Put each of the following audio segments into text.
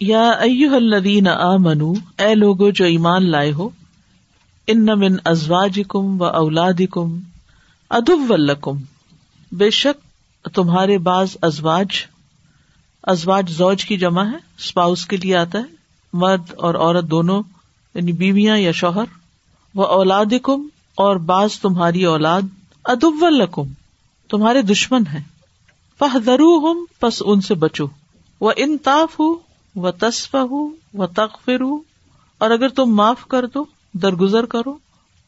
یا ایو الذین آمنو، اے لوگو جو ایمان لائے ہو، ان من ازواجکم و اولادکم ادب لکم۔ بے شک تمہارے بعض ازواج ازواج زوج کی جمع ہے اسپاؤس کے لیے آتا ہے، مرد اور عورت دونوں یعنی بیویاں یا شوہر۔ وہ اولاد کم اور بعض تمہاری اولاد ادب لکم۔ تمہارے دشمن ہے فہ درو ہوں پس ان سے بچو۔ وہ انتاف ہو وہ تصف ہو وہ اور اگر تم معاف کر دو، درگزر کرو،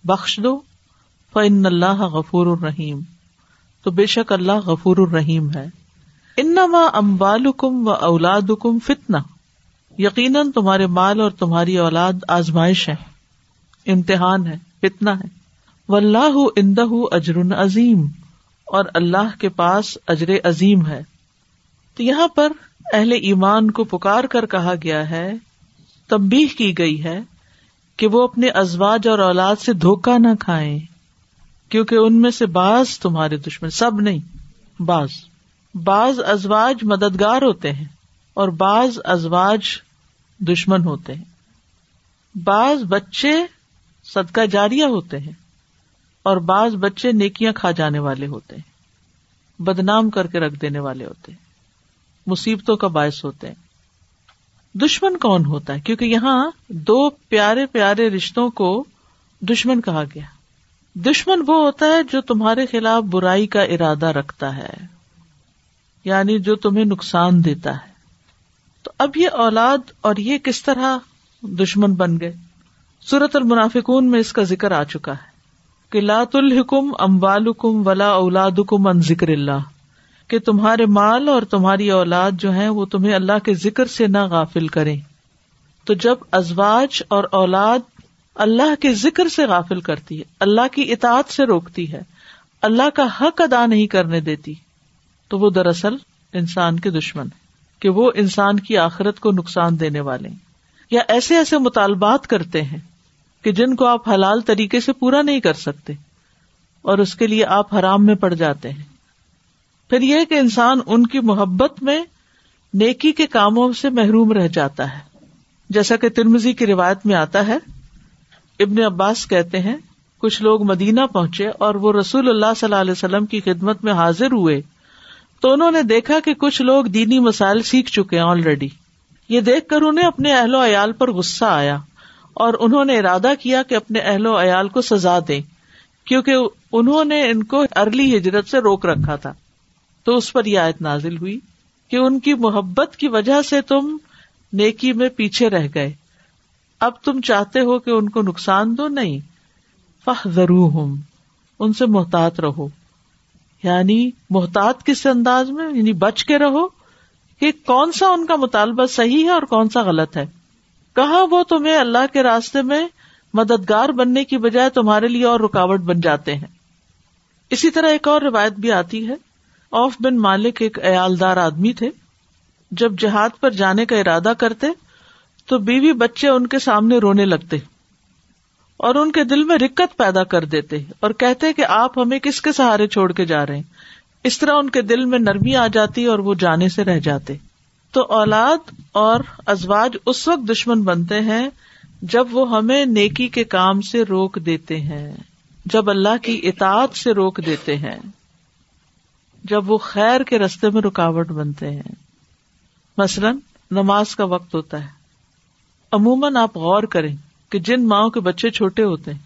بخش دو فن اللہ غفور الرحیم تو بے شک اللہ غفور الرحیم ہے۔ انما اموالکم و اولادکم فتنہ یقیناً تمہارے مال اور تمہاری اولاد آزمائش ہے، امتحان ہے فتنا ہے۔ و اللہ اندہ اجر عظیم اور اللہ کے پاس اجر عظیم ہے۔ تو یہاں پر اہل ایمان کو پکار کر کہا گیا ہے تبدیح کی گئی ہے کہ وہ اپنے ازواج اور اولاد سے دھوکا نہ کھائیں، کیونکہ ان میں سے بعض تمہارے دشمن، سب نہیں، بعض۔ بعض ازواج مددگار ہوتے ہیں اور بعض ازواج دشمن ہوتے ہیں۔ بعض بچے صدقہ جاریہ ہوتے ہیں اور بعض بچے نیکیاں کھا جانے والے ہوتے ہیں، بدنام کر کے رکھ دینے والے ہوتے ہیں۔ مصیبتوں کا باعث ہوتے ہیں۔ دشمن کون ہوتا ہے؟ کیونکہ یہاں دو پیارے پیارے رشتوں کو دشمن کہا گیا۔ دشمن وہ ہوتا ہے جو تمہارے خلاف برائی کا ارادہ رکھتا ہے یعنی جو تمہیں نقصان دیتا ہے۔ تو اب یہ اولاد اور یہ کس طرح دشمن بن گئے؟ سورت المنافقون میں اس کا ذکر آ چکا ہے کہ لات الحکم امبالکم ولا اولاد ان ذکر اللہ۔ کہ تمہارے مال اور تمہاری اولاد جو ہے وہ تمہیں اللہ کے ذکر سے نہ غافل کرے تو جب ازواج اور اولاد اللہ کے ذکر سے غافل کرتی ہے، اللہ کی اطاعت سے روکتی ہے، اللہ کا حق ادا نہیں کرنے دیتی، تو وہ دراصل انسان کے دشمن کہ وہ انسان کی آخرت کو نقصان دینے والے یا ایسے ایسے مطالبات کرتے ہیں کہ جن کو آپ حلال طریقے سے پورا نہیں کر سکتے اور اس کے لیے آپ حرام میں پڑ جاتے ہیں۔ پھر یہ کہ انسان ان کی محبت میں نیکی کے کاموں سے محروم رہ جاتا ہے۔ جیسا کہ ترمزی کی روایت میں آتا ہے، ابن عباس کہتے ہیں، کچھ لوگ مدینہ پہنچے اور وہ رسول اللہ صلی اللہ علیہ وسلم کی خدمت میں حاضر ہوئے۔ تو انہوں نے دیکھا کہ کچھ لوگ دینی مسائل سیکھ چکے ہیں آلریڈی یہ دیکھ کر انہیں اپنے اہل و عیال پر غصہ آیا اور انہوں نے ارادہ کیا کہ اپنے اہل و عیال کو سزا دیں، کیونکہ انہوں نے ان کو ارلی ہجرت سے روک رکھا تھا۔ تو اس پر یہ آیت نازل ہوئی کہ ان کی محبت کی وجہ سے تم نیکی میں پیچھے رہ گئے۔ اب تم چاہتے ہو کہ ان کو نقصان دو؟ نہیں۔ فہ ضرور ہوں ان سے محتاط رہو۔ یعنی محتاط کس انداز میں؟ یعنی بچ کے رہو کہ کون سا ان کا مطالبہ صحیح ہے اور کون سا غلط ہے۔ کہا وہ تمہیں اللہ کے راستے میں مددگار بننے کی بجائے تمہارے لیے اور رکاوٹ بن جاتے ہیں۔ اسی طرح ایک اور روایت بھی آتی ہے۔ اوف بن مالک ایک ایالدار آدمی تھے۔ جب جہاد پر جانے کا ارادہ کرتے، تو بیوی بچے ان کے سامنے رونے لگتے اور ان کے دل میں رکت پیدا کر دیتے اور کہتے کہ آپ ہمیں کس کے سہارے چھوڑ کے جا رہے ہیں۔ اس طرح ان کے دل میں نرمی آ جاتی اور وہ جانے سے رہ جاتے۔ تو اولاد اور ازواج اس وقت دشمن بنتے ہیں جب وہ ہمیں نیکی کے کام سے روک دیتے ہیں، جب اللہ کی اطاعت سے روک دیتے ہیں۔ جب وہ خیر کے رستے میں رکاوٹ بنتے ہیں۔ مثلاً، نماز کا وقت ہوتا ہے۔ عموماً آپ غور کریں کہ جن ماؤں کے بچے چھوٹے ہوتے ہیں،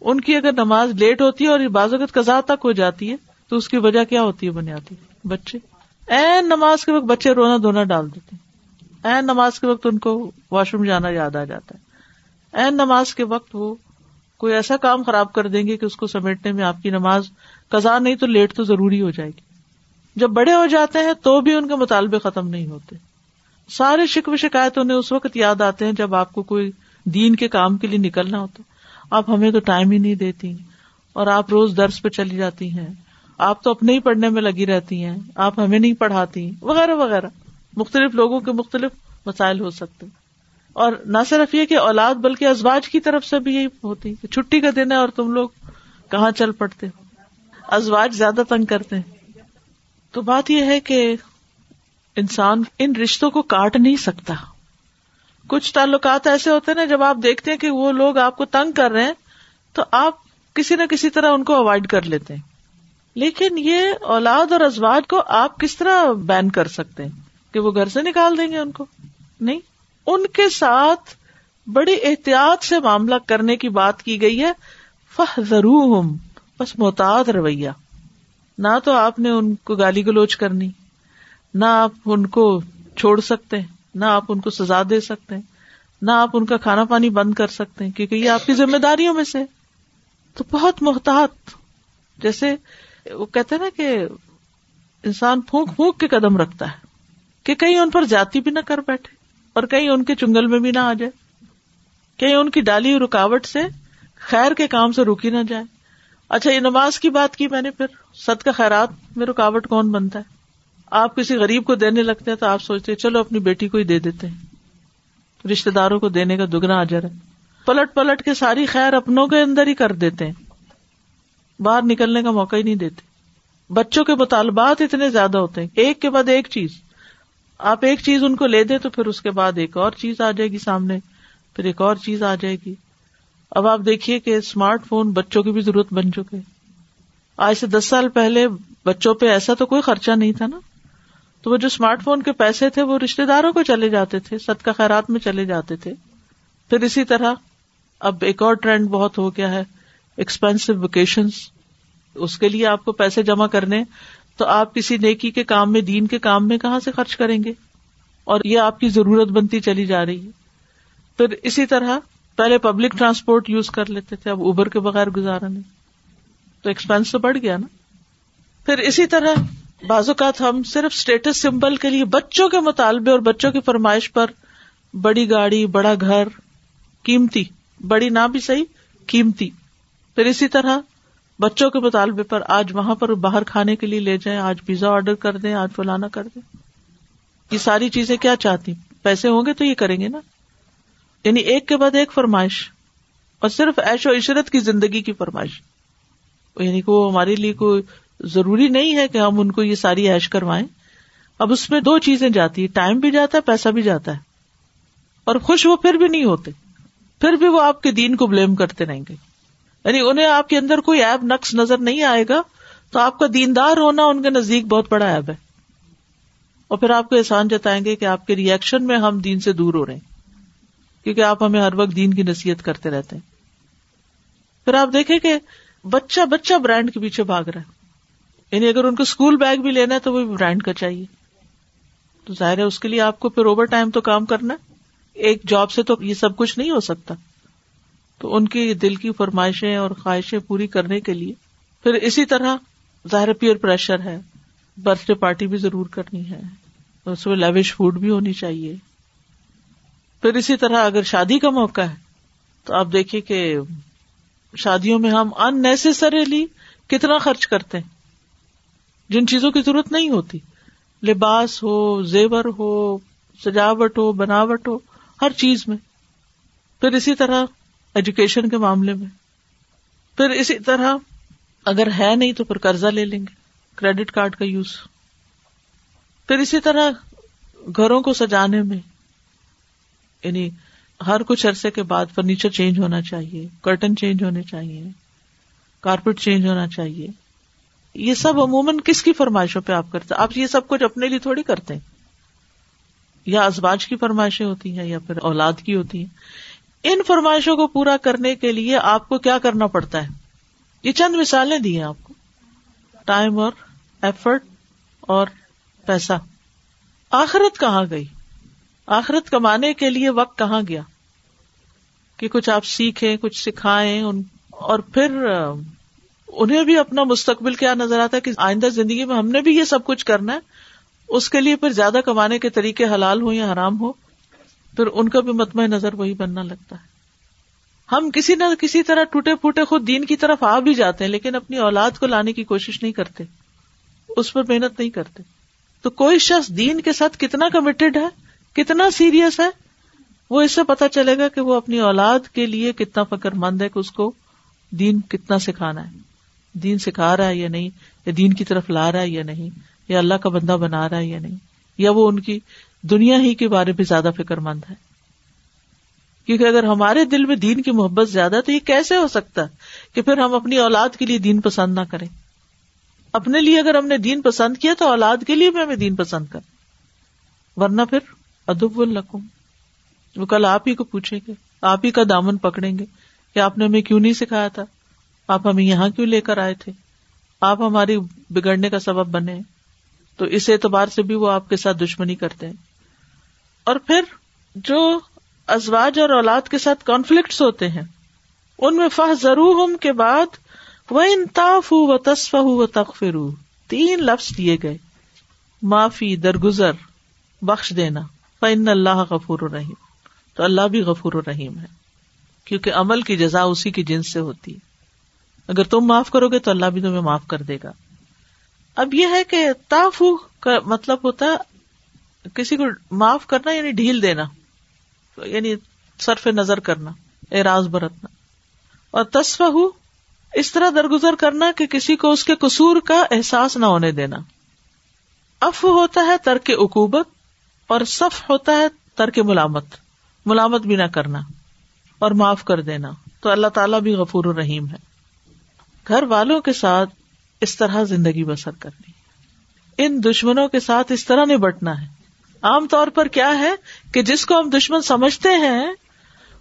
ان کی اگر نماز لیٹ ہوتی ہے اور بعض اوقات قزا تک ہو جاتی ہے، تو اس کی وجہ کیا ہوتی ہے بنیادی؟ بچے۔ این نماز کے وقت بچے رونا دھونا ڈال دیتے این نماز کے وقت ان کو واش روم جانا یاد آ جاتا ہے۔ این نماز کے وقت وہ کوئی ایسا کام خراب کر دیں گے کہ اس کو سمیٹنے میں آپ کی نماز قزا نہیں تو لیٹ تو ضروری ہو جائے گی۔ جب بڑے ہو جاتے ہیں تو بھی ان کے مطالبے ختم نہیں ہوتے۔ سارے شکو شکایت انہیں اس وقت یاد آتے ہیں جب آپ کو کوئی دین کے کام کے لیے نکلنا ہوتا۔ آپ ہمیں تو ٹائم ہی نہیں دیتی اور آپ روز درس پہ چلی جاتی ہیں۔ آپ تو اپنے ہی پڑھنے میں لگی رہتی ہیں۔ آپ ہمیں نہیں پڑھاتی۔ وغیرہ وغیرہ۔ مختلف لوگوں کے مختلف مسائل ہو سکتے اور نہ صرف یہ کہ اولاد بلکہ ازواج کی طرف سے بھی یہی ہوتی چھٹی کا دن ہے اور تم لوگ کہاں چل پڑتے ہو۔ ازواج زیادہ تنگ کرتے ہیں۔ تو بات یہ ہے کہ انسان ان رشتوں کو کاٹ نہیں سکتا۔ کچھ تعلقات ایسے ہوتے ہیں نا، جب آپ دیکھتے ہیں کہ وہ لوگ آپ کو تنگ کر رہے ہیں، تو آپ کسی نہ کسی طرح ان کو اوائڈ کر لیتے ہیں۔ لیکن یہ اولاد اور ازواج کو آپ کس طرح بین کر سکتے ہیں؟ کہ وہ گھر سے نکال دیں گے ان کو؟ نہیں۔ ان کے ساتھ بڑی احتیاط سے معاملہ کرنے کی بات کی گئی ہے۔ فہ ضرور بس محتاط رویہ۔ نہ تو آپ نے ان کو گالی گلوچ کرنی، نہ آپ ان کو چھوڑ سکتے ہیں نہ آپ ان کو سزا دے سکتے ہیں نہ آپ ان کا کھانا پانی بند کر سکتے ہیں کیونکہ یہ آپ کی ذمہ داریوں میں سے۔ تو بہت محتاط، جیسے وہ کہتے نا کہ انسان پھونک پھونک کے قدم رکھتا ہے، کہ کہیں ان پر جاتی بھی نہ کر بیٹھے اور کہیں ان کے چنگل میں بھی نہ آ جائے، کہیں ان کی ڈالی رکاوٹ سے خیر کے کام سے روکی نہ جائے۔ اچھا یہ نماز کی بات کی میں نے، پھر ست کا خیرات میں رکاوٹ کون بنتا ہے؟ آپ کسی غریب کو دینے لگتے ہیں تو آپ سوچتے چلو اپنی بیٹی کو ہی دے دیتے ہیں۔ رشتے داروں کو دینے کا دگنا اجر ہے۔ پلٹ پلٹ کے ساری خیر اپنوں کے اندر ہی کر دیتے ہیں۔ باہر نکلنے کا موقع ہی نہیں دیتے۔ بچوں کے مطالبات اتنے زیادہ ہوتے ہیں۔ ایک کے بعد ایک چیز۔ آپ ایک چیز ان کو لے دیں تو پھر اس کے بعد ایک اور چیز آ جائے گی سامنے۔ پھر ایک اور چیز آ جائے گی۔ اب آپ دیکھیے کہ اسمارٹ فون بچوں کی بھی ضرورت بن چکے۔ آج سے دس سال پہلے بچوں پہ ایسا تو کوئی خرچہ نہیں تھا نا۔ تو وہ جو اسمارٹ فون کے پیسے تھے وہ رشتے داروں کو چلے جاتے تھے سد کا خیرات میں چلے جاتے تھے۔ پھر اسی طرح اب ایک اور ٹرینڈ بہت ہو گیا ہے ایکسپینسو ویکیشن اس کے لیے آپ کو پیسے جمع کرنے، تو آپ کسی نیکی کے کام میں، دین کے کام میں کہاں سے خرچ کریں گے؟ اور یہ آپ کی ضرورت بنتی چلی جا رہی ہے۔ پھر اسی طرح پہلے پبلک ٹرانسپورٹ یوز کر لیتے تھے، اب اوبر کے بغیر گزارا نہیں۔ تو ایکسپینس تو بڑھ گیا نا۔ پھر اسی طرح بعض اوقات ہم صرف اسٹیٹس سمبل کے لیے بچوں کے مطالبے اور بچوں کی فرمائش پر بڑی گاڑی، بڑا گھر، قیمتی، بڑی نہ بھی صحیح، قیمتی۔ پھر اسی طرح بچوں کے مطالبے پر آج وہاں پر باہر کھانے کے لیے لے جائیں، آج پیزا آرڈر کر دیں، آج فلانا کر دیں۔ یہ ساری چیزیں کیا چاہتی؟ پیسے ہوں گے تو یہ کریں گے نا۔ یعنی ایک کے بعد ایک فرمائش اور صرف ایش و عشرت کی زندگی کی فرمائش۔ یعنی کہ وہ ہمارے لیے کوئی ضروری نہیں ہے کہ ہم ان کو یہ ساری ایش کروائیں۔ اب اس میں دو چیزیں جاتی ہے ٹائم بھی جاتا ہے، پیسہ بھی جاتا ہے۔ اور خوش وہ پھر بھی نہیں ہوتے، پھر بھی وہ آپ کے دین کو بلیم کرتے رہیں گے۔ یعنی انہیں آپ کے اندر کوئی ایب نقص نظر نہیں آئے گا تو آپ کا دیندار ہونا ان کے نزدیک بہت بڑا ایب ہے۔ اور پھر آپ کو احسان جتائیں گے کہ آپ کے ریئیکشن میں ہم دین سے دور ہو رہے ہیں۔ کیونکہ آپ ہمیں ہر وقت دین کی نصیحت کرتے رہتے ہیں۔ پھر آپ دیکھیں کہ بچہ بچہ برانڈ کے پیچھے بھاگ رہا ہے۔ یعنی اگر ان کو اسکول بیگ بھی لینا ہے تو وہ برانڈ کا چاہیے۔ تو ظاہر ہے اس کے لیے آپ کو پھر اوور ٹائم تو کام کرنا ایک جاب سے تو یہ سب کچھ نہیں ہو سکتا۔ تو ان کی دل کی فرمائشیں اور خواہشیں پوری کرنے کے لیے پھر اسی طرح ظاہر پیئر پریشر ہے۔ برتھ ڈے پارٹی بھی ضرور کرنی ہے۔ اس میں لیوش فوڈ بھی ہونی چاہیے۔ پھر اسی طرح اگر شادی کا موقع ہے، تو آپ دیکھیے کہ شادیوں میں ہم انسریلی کتنا خرچ کرتے ہیں۔ جن چیزوں کی ضرورت نہیں ہوتی۔ لباس ہو، زیور ہو، سجاوٹ ہو، بناوٹ ہو، ہر چیز میں۔ پھر اسی طرح ایجوکیشن کے معاملے میں۔ پھر اسی طرح اگر ہے نہیں تو پھر قرضہ لے لیں گے۔ کریڈٹ کارڈ کا یوز پھر اسی طرح گھروں کو سجانے میں۔ یعنی ہر کچھ عرصے کے بعد فرنیچر چینج ہونا چاہیے کرٹن چینج ہونے چاہیے کارپیٹ چینج ہونا چاہیے۔ یہ سب عموماً کس کی فرمائشوں پہ آپ کرتے آپ یہ سب کچھ اپنے لیے تھوڑی کرتے ہیں؟ یا ازباج کی فرمائشیں ہوتی ہیں یا پھر اولاد کی ہوتی ہیں؟ ان فرمائشوں کو پورا کرنے کے لیے آپ کو کیا کرنا پڑتا ہے؟ یہ چند مثالیں دی ہیں آپ کو۔ ٹائم اور ایفرٹ اور پیسہ۔ آخرت کہاں گئی؟ آخرت کمانے کے لیے وقت کہاں گیا؟ کہ کچھ آپ سیکھیں، کچھ سکھائیں اور پھر انہیں بھی اپنا مستقبل کیا نظر آتا ہے کہ آئندہ زندگی میں ہم نے بھی یہ سب کچھ کرنا ہے، اس کے لیے پھر زیادہ کمانے کے طریقے حلال ہو یا حرام ہو پھر ان کا بھی متمع نظر وہی بننا لگتا ہے۔ ہم کسی نہ کسی طرح ٹوٹے پھوٹے خود دین کی طرف آ بھی جاتے ہیں، لیکن اپنی اولاد کو لانے کی کوشش نہیں کرتے، اس پر محنت نہیں کرتے۔ تو کوئی شخص دین کے ساتھ کتنا کمیٹڈ ہے؟ کتنا سیریس ہے؟ وہ اس سے پتا چلے گا کہ وہ اپنی اولاد کے لیے کتنا فکر مند ہے کہ اس کو دین کتنا سکھانا ہے۔ دین سکھا رہا ہے یا نہیں؟ یا دین کی طرف لا رہا ہے یا نہیں؟ یا اللہ کا بندہ بنا رہا ہے یا نہیں؟ یا وہ ان کی دنیا ہی کے بارے میں زیادہ فکر مند ہے۔ کیونکہ اگر ہمارے دل میں دین کی محبت زیادہ تو یہ کیسے ہو سکتا ہے کہ پھر ہم اپنی اولاد کے لیے دین پسند نہ کریں؟ اپنے لیے اگر ہم نے دین پسند کیا تو اولاد کے لیے بھی ہمیں دین پسند کر ورنہ پھر ادب القم وہ کل آپ ہی کو پوچھیں گے، آپ ہی کا دامن پکڑیں گے کہ آپ نے ہمیں کیوں نہیں سکھایا تھا؟ آپ ہمیں یہاں کیوں لے کر آئے تھے؟ آپ ہماری بگڑنے کا سبب بنے۔ تو اس اعتبار سے بھی وہ آپ کے ساتھ دشمنی کرتے ہیں۔ اور پھر جو ازواج اور اولاد کے ساتھ کانفلکٹ ہوتے ہیں، ان میں فہ ضرور کے بعد وہ انتاف ہو و تصف ہو و تخفر تین لفظ دیے گئے۔ معافی، درگزر، بخش دینا۔ فن اللہ غفور الرحیم. تو اللہ بھی غفور الرحیم ہے، کیونکہ عمل کی جزا اسی کی جنس سے ہوتی ہے۔ اگر تم معاف کرو گے تو اللہ بھی تمہیں معاف کر دے گا۔ اب یہ ہے کہ تافو کا مطلب ہوتا ہے، کسی کو معاف کرنا یعنی ڈھیل دینا یعنی صرف نظر کرنا، اعراض برتنا۔ اور تصفہ اس طرح درگزر کرنا کہ کسی کو اس کے قصور کا احساس نہ ہونے دینا۔ اف ہوتا ہے ترک اکوبت اور صف ہوتا ہے ترک ملامت ملامت بھی نہ کرنا اور معاف کر دینا، تو اللہ تعالیٰ بھی غفور الرحیم ہے۔ گھر والوں کے ساتھ اس طرح زندگی بسر کرنی۔ ان دشمنوں کے ساتھ اس طرح نبٹنا ہے۔ عام طور پر کیا ہے کہ جس کو ہم دشمن سمجھتے ہیں،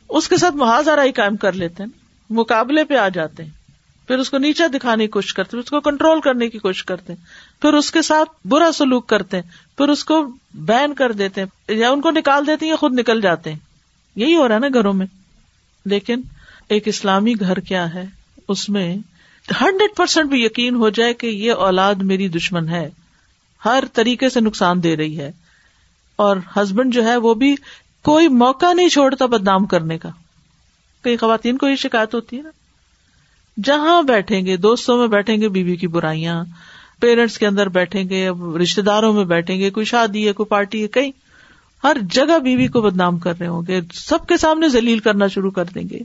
اس کے ساتھ محاذ قائم کر لیتے ہیں، مقابلے پہ آ جاتے ہیں۔ پھر اس کو نیچا دکھانے کی کوشش کرتے اس کو کنٹرول کرنے کی کوشش کرتے ہیں۔ پھر اس کے ساتھ برا سلوک کرتے ہیں، پھر اس کو بین کر دیتے ہیں، یا ان کو نکال دیتے ہیں یا خود نکل جاتے ہیں۔ یہی ہو رہا ہے نا گھروں میں۔ لیکن ایک اسلامی گھر کیا ہے؟ اس میں ہنڈریڈ پرسینٹ بھی یقین ہو جائے کہ یہ اولاد میری دشمن ہے۔ ہر طریقے سے نقصان دے رہی ہے۔ اور ہسبینڈ جو ہے وہ بھی کوئی موقع نہیں چھوڑتا بدنام کرنے کا۔ کئی خواتین کو یہ شکایت ہوتی ہے نا۔ جہاں بیٹھیں گے، دوستوں میں بیٹھیں گے، بیوی کی برائیاں، پیرنٹس کے اندر بیٹھیں گے رشتے داروں میں بیٹھیں گے، کوئی شادی ہے، کوئی پارٹی ہے، کہیں۔ ہر جگہ بیوی کو بدنام کر رہے ہوں گے، سب کے سامنے ذلیل کرنا شروع کر دیں گے۔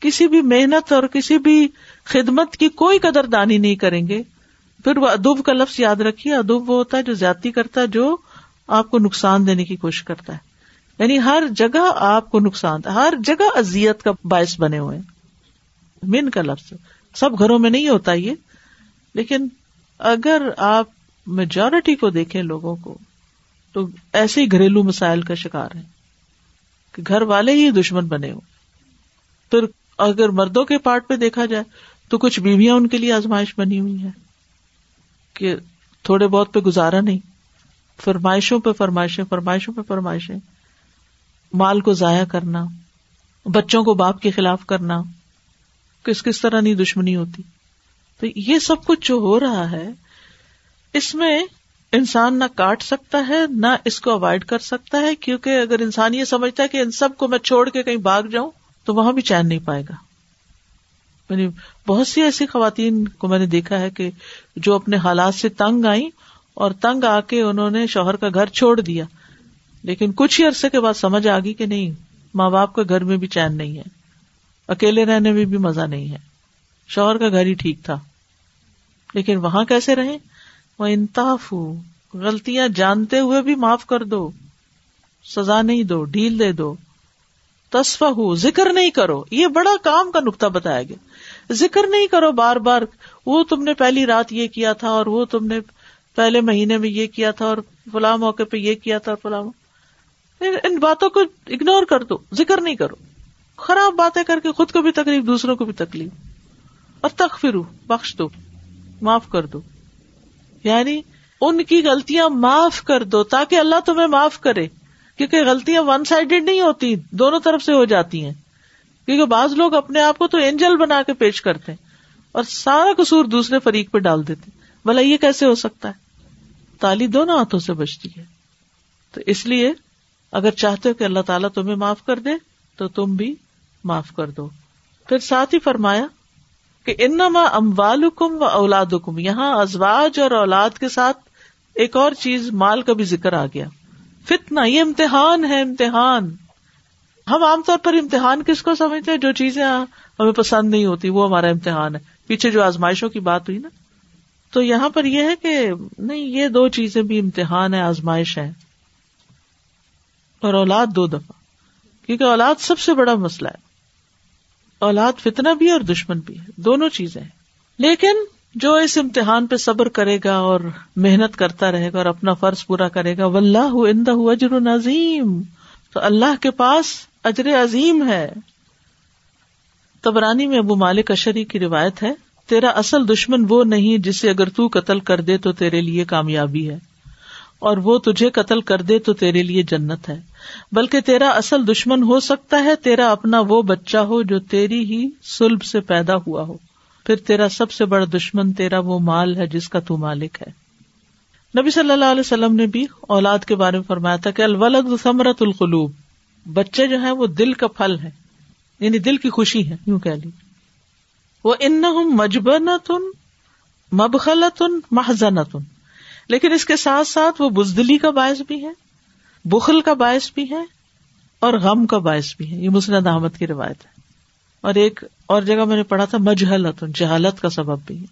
کسی بھی محنت اور کسی بھی خدمت کی کوئی قدر دانی نہیں کریں گے۔ پھر وہ ادب کا لفظ یاد رکھیے، ادب وہ ہوتا ہے جو زیادتی کرتا ہے، جو آپ کو نقصان دینے کی کوشش کرتا ہے۔ یعنی ہر جگہ آپ کو نقصان، ہر جگہ ازیت کا باعث بنے ہوئے من کا لفظ سب گھروں میں نہیں ہوتا یہ، لیکن اگر آپ میجورٹی کو دیکھیں لوگوں کو، تو ایسے ہی گھریلو مسائل کا شکار ہے کہ گھر والے ہی دشمن بنے ہو پھر اگر مردوں کے پارٹ پہ دیکھا جائے، تو کچھ بیویاں ان کے لیے آزمائش بنی ہوئی ہے کہ تھوڑے بہت پہ گزارا نہیں۔ فرمائشوں پہ فرمائشیں، فرمائشوں پہ فرمائشیں۔ مال کو ضائع کرنا، بچوں کو باپ کے خلاف کرنا۔ کس کس طرح نہیں دشمنی ہوتی۔ تو یہ سب کچھ جو ہو رہا ہے، اس میں انسان نہ کاٹ سکتا ہے، نہ اس کو اوائڈ کر سکتا ہے، کیونکہ اگر انسان یہ سمجھتا ہے کہ ان سب کو میں چھوڑ کے کہیں بھاگ جاؤں، تو وہاں بھی چین نہیں پائے گا۔ یعنی بہت سی ایسی خواتین کو میں نے دیکھا ہے کہ جو اپنے حالات سے تنگ آئی اور تنگ آ کے انہوں نے شوہر کا گھر چھوڑ دیا۔ لیکن کچھ ہی عرصے کے بعد سمجھ آ گئی کہ نہیں، ماں باپ کا گھر میں بھی چین نہیں ہے۔ اکیلے رہنے میں بھی مزہ نہیں ہے۔ شوہر کا گھر ہی ٹھیک تھا۔ لیکن وہاں کیسے رہے وہ انتاف ہو غلطیاں جانتے ہوئے بھی معاف کر دو۔ سزا نہیں دو، ڈھیل دے دو۔ تصفہ ہو ذکر نہیں کرو۔ یہ بڑا کام کا نقطہ بتایا گیا۔ ذکر نہیں کرو بار بار۔ وہ تم نے پہلی رات یہ کیا تھا اور وہ تم نے پہلے مہینے میں یہ کیا تھا اور فلاں موقع پہ یہ کیا تھا اور فلاں ان باتوں کو اگنور کر دو۔ ذکر نہیں کرو۔ خراب باتیں کر کے خود کو بھی تکلیف، دوسروں کو بھی تکلیف۔ اور تک فرو بخش دو، معاف کر دو۔ یعنی ان کی غلطیاں معاف کر دو، تاکہ اللہ تمہیں معاف کرے۔ کیونکہ غلطیاں ون سائڈیڈ نہیں ہوتی، دونوں طرف سے ہو جاتی ہیں۔ کیونکہ بعض لوگ اپنے آپ کو تو اینجل بنا کے پیش کرتے ہیں اور سارا قصور دوسرے فریق پہ ڈال دیتے بھلا یہ کیسے ہو سکتا ہے؟ تالی دونوں ہاتھوں سے بچتی ہے۔ تو اس لیے اگر چاہتے ہو کہ اللہ تعالیٰ تمہیں معاف کر دے، تو تم بھی معاف کر دو۔ پھر ساتھ ہی فرمایا کہ انما اموال کم و اولاد کم یہاں ازواج اور اولاد کے ساتھ ایک اور چیز مال کا بھی ذکر آ گیا۔ فتنا یہ امتحان ہے، امتحان۔ ہم عام طور پر امتحان کس کو سمجھتے ہیں؟ جو چیزیں ہاں ہمیں پسند نہیں ہوتی، وہ ہمارا امتحان ہے۔ پیچھے جو آزمائشوں کی بات ہوئی نا۔ تو یہاں پر یہ ہے کہ نہیں، یہ دو چیزیں بھی امتحان ہے آزمائش ہے اور اولاد دو دفعہ۔ کیونکہ اولاد سب سے بڑا مسئلہ ہے۔ اولاد فتنا بھی اور دشمن بھی ہے، دونوں چیزیں لیکن جو اس امتحان پہ صبر کرے گا اور محنت کرتا رہے گا اور اپنا فرض پورا کرے گا، واللہ اندہ اجر عظیم۔ تو اللہ کے پاس اجر عظیم ہے۔ تبرانی میں ابو مالک اشری کی روایت ہے، تیرا اصل دشمن وہ نہیں جسے اگر تو قتل کر دے تو تیرے لیے کامیابی ہے۔ اور وہ تجھے قتل کر دے تو تیرے لیے جنت ہے۔ بلکہ تیرا اصل دشمن ہو سکتا ہے، تیرا اپنا وہ بچہ ہو جو تیری ہی سلب سے پیدا ہوا ہو۔ پھر تیرا سب سے بڑا دشمن، تیرا وہ مال ہے جس کا تو مالک ہے۔ نبی صلی اللہ علیہ وسلم نے بھی اولاد کے بارے میں فرمایا تھا کہ الولد ثمرت القلوب۔ بچے جو ہے وہ دل کا پھل ہے یعنی دل کی خوشی ہے یوں کہہ لی وہ ان مجبن مبخلتن محزنتن لیکن اس کے ساتھ ساتھ وہ بزدلی کا باعث بھی ہے، بخل کا باعث بھی ہے اور غم کا باعث بھی ہے۔ یہ مسند احمد کی روایت ہے۔ اور ایک اور جگہ میں نے پڑھا تھا مجہلت جہالت کا سبب بھی ہے۔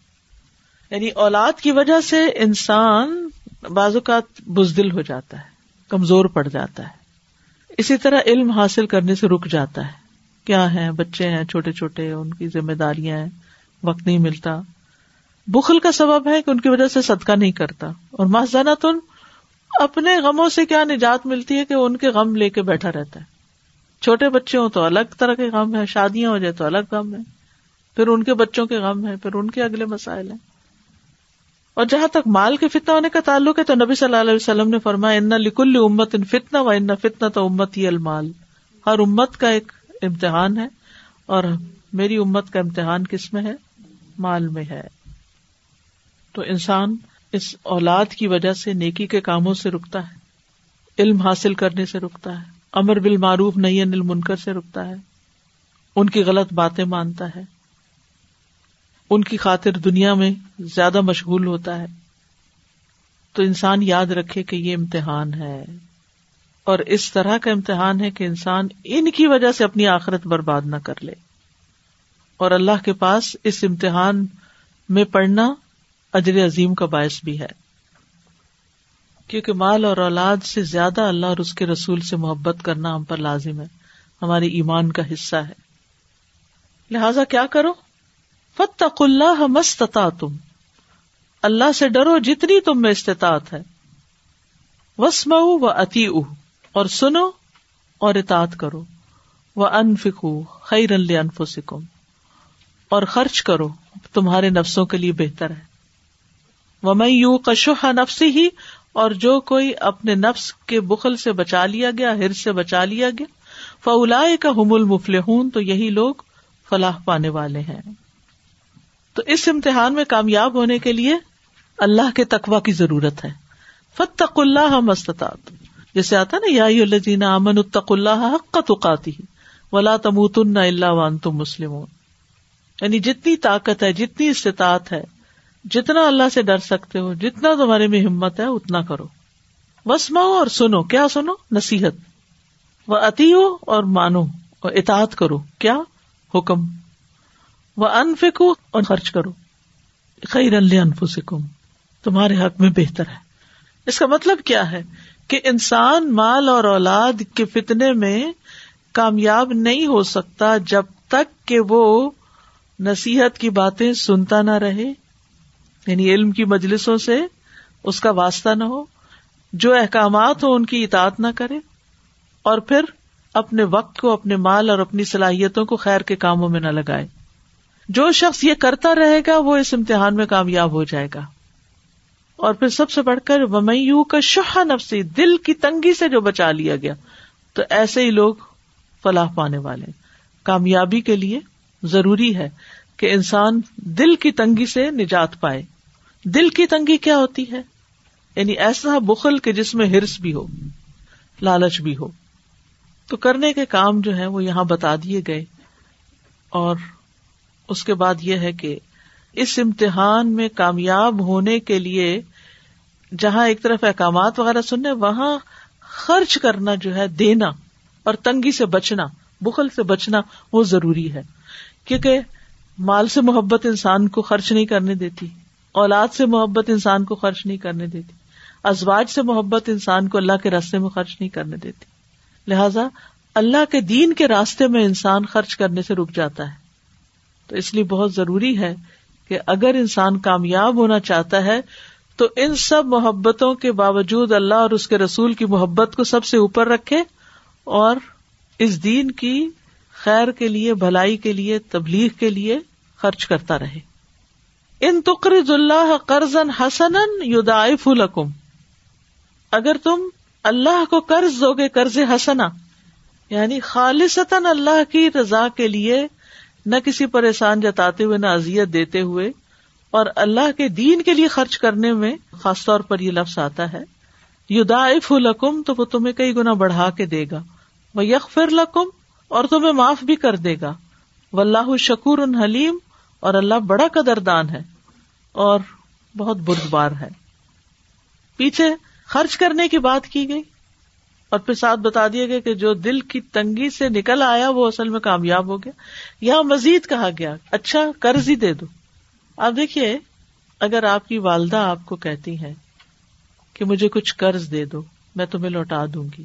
یعنی اولاد کی وجہ سے انسان بعض اوقات بزدل ہو جاتا ہے، کمزور پڑ جاتا ہے۔ اسی طرح علم حاصل کرنے سے رک جاتا ہے۔ کیا ہے بچے ہیں، چھوٹے چھوٹے، ان کی ذمہ داریاں ہیں، وقت نہیں ملتا۔ بخل کا سبب ہے کہ ان کی وجہ سے صدقہ نہیں کرتا اور محضانہ تن اپنے غموں سے کیا نجات ملتی ہے کہ ان کے غم لے کے بیٹھا رہتا ہے؟ چھوٹے بچے ہوں تو الگ طرح کے غم ہے شادیاں ہو جائے تو الگ غم ہے پھر ان کے بچوں کے غم ہے پھر ان کے اگلے مسائل ہیں۔ اور جہاں تک مال کے فتنا ہونے کا تعلق ہے تو نبی صلی اللہ علیہ وسلم نے فرمایا، ان لکل امت ان فتنا و ان فتنا تو امت ہی المال۔ ہر امت کا ایک امتحان ہے اور میری امت کا امتحان کس میں ہے؟ مال میں ہے۔ تو انسان اس اولاد کی وجہ سے نیکی کے کاموں سے رکتا ہے، علم حاصل کرنے سے رکتا ہے، امر بال معروف نہیں انل منکر سے رکتا ہے۔ ان کی غلط باتیں مانتا ہے۔ ان کی خاطر دنیا میں زیادہ مشغول ہوتا ہے۔ تو انسان یاد رکھے کہ یہ امتحان ہے۔ اور اس طرح کا امتحان ہے کہ انسان ان کی وجہ سے اپنی آخرت برباد نہ کر لے۔ اور اللہ کے پاس اس امتحان میں پڑھنا اجر عظیم کا باعث بھی ہے۔ کیونکہ مال اور اولاد سے زیادہ اللہ اور اس کے رسول سے محبت کرنا ہم پر لازم ہے۔ ہمارے ایمان کا حصہ ہے۔ لہذا کیا کرو؟ فتق اللہ مستتا تم اللہ سے ڈرو جتنی تم میں استطاعت ہے۔ وسم و اتی اور سنو اور اطاط کرو۔ وہ انفکو خیر انفو سکم اور خرچ کرو۔ تمہارے نفسوں کے لیے بہتر ہے۔ وہ میں یو کشوہ نفسی ہی اور جو کوئی اپنے نفس کے بخل سے بچا لیا گیا، ہر سے بچا لیا گیا فلا کا حم المفل تو یہی لوگ فلاح پانے والے ہیں۔ تو اس امتحان میں کامیاب ہونے کے لیے اللہ کے تقوا کی ضرورت ہے۔ فتق اللہ مستطاط جیسے آتا نا، یا الزین امن اتق اللہ حق کا تقاتی ولا تموت اللہ وان تم مسلم یعنی جتنی طاقت ہے، جتنی استطاعت ہے جتنا اللہ سے ڈر سکتے ہو، جتنا تمہارے میں ہمت ہے، اتنا کرو۔ بس ماؤ اور سنو۔ کیا سنو؟ نصیحت۔ وہ اتی ہو اور مانو۔ اور اطاعت کرو۔ کیا؟ حکم۔ وہ انفکو اور خرچ کرو۔ خیر انف سکم تمہارے حق میں بہتر ہے۔ اس کا مطلب کیا ہے؟ کہ انسان مال اور اولاد کے فتنے میں کامیاب نہیں ہو سکتا جب تک کہ وہ نصیحت کی باتیں سنتا نہ رہے۔ یعنی علم کی مجلسوں سے اس کا واسطہ نہ ہو، جو احکامات ہو ان کی اطاعت نہ کرے، اور پھر اپنے وقت کو، اپنے مال اور اپنی صلاحیتوں کو خیر کے کاموں میں نہ لگائے۔ جو شخص یہ کرتا رہے گا، وہ اس امتحان میں کامیاب ہو جائے گا۔ اور پھر سب سے بڑھ کر ومیو کا شہ نفسی، دل کی تنگی سے جو بچا لیا گیا، تو ایسے ہی لوگ فلاح پانے والے کامیابی کے لیے ضروری ہے کہ انسان دل کی تنگی سے نجات پائے۔ دل کی تنگی کیا ہوتی ہے؟ یعنی ایسا بخل کے جس میں ہرس بھی ہو، لالچ بھی ہو۔ تو کرنے کے کام جو ہے وہ یہاں بتا دیے گئے۔ اور اس کے بعد یہ ہے کہ اس امتحان میں کامیاب ہونے کے لیے جہاں ایک طرف احکامات وغیرہ سننے، وہاں خرچ کرنا جو ہے، دینا اور تنگی سے بچنا، بخل سے بچنا وہ ضروری ہے۔ کیونکہ مال سے محبت انسان کو خرچ نہیں کرنے دیتی۔ اولاد سے محبت انسان کو خرچ نہیں کرنے دیتی۔ ازواج سے محبت انسان کو اللہ کے رستے میں خرچ نہیں کرنے دیتی۔ لہذا اللہ کے دین کے راستے میں انسان خرچ کرنے سے رک جاتا ہے۔ تو اس لیے بہت ضروری ہے کہ اگر انسان کامیاب ہونا چاہتا ہے، تو ان سب محبتوں کے باوجود اللہ اور اس کے رسول کی محبت کو سب سے اوپر رکھے اور اس دین کی خیر کے لیے، بھلائی کے لیے، تبلیغ کے لیے خرچ کرتا رہے۔ ان تقرض اللہ قرض حسن یدائف لکم۔ اگر تم اللہ کو قرض دو گے قرض حسنا یعنی خالصتاً اللہ کی رضا کے لیے نہ کسی پر احسان جتاتے ہوئے، نہ ازیت دیتے ہوئے اور اللہ کے دین کے لیے خرچ کرنے میں خاص طور پر یہ لفظ آتا ہے۔ یدائف لکم تو وہ تمہیں کئی گنا بڑھا کے دے گا۔ وہ یک فر لکم اور تمہیں معاف بھی کر دے گا۔ و اللہ شکور حلیم۔ اور اللہ بڑا قدردان ہے اور بہت بردبار ہے۔ پیچھے خرچ کرنے کی بات کی گئی اور پھر ساتھ بتا دیا گیا کہ جو دل کی تنگی سے نکل آیا وہ اصل میں کامیاب ہو گیا۔ یہاں مزید کہا گیا اچھا قرض ہی دے دو۔ آپ دیکھیے، اگر آپ کی والدہ آپ کو کہتی ہے کہ مجھے کچھ قرض دے دو، میں تمہیں لوٹا دوں گی۔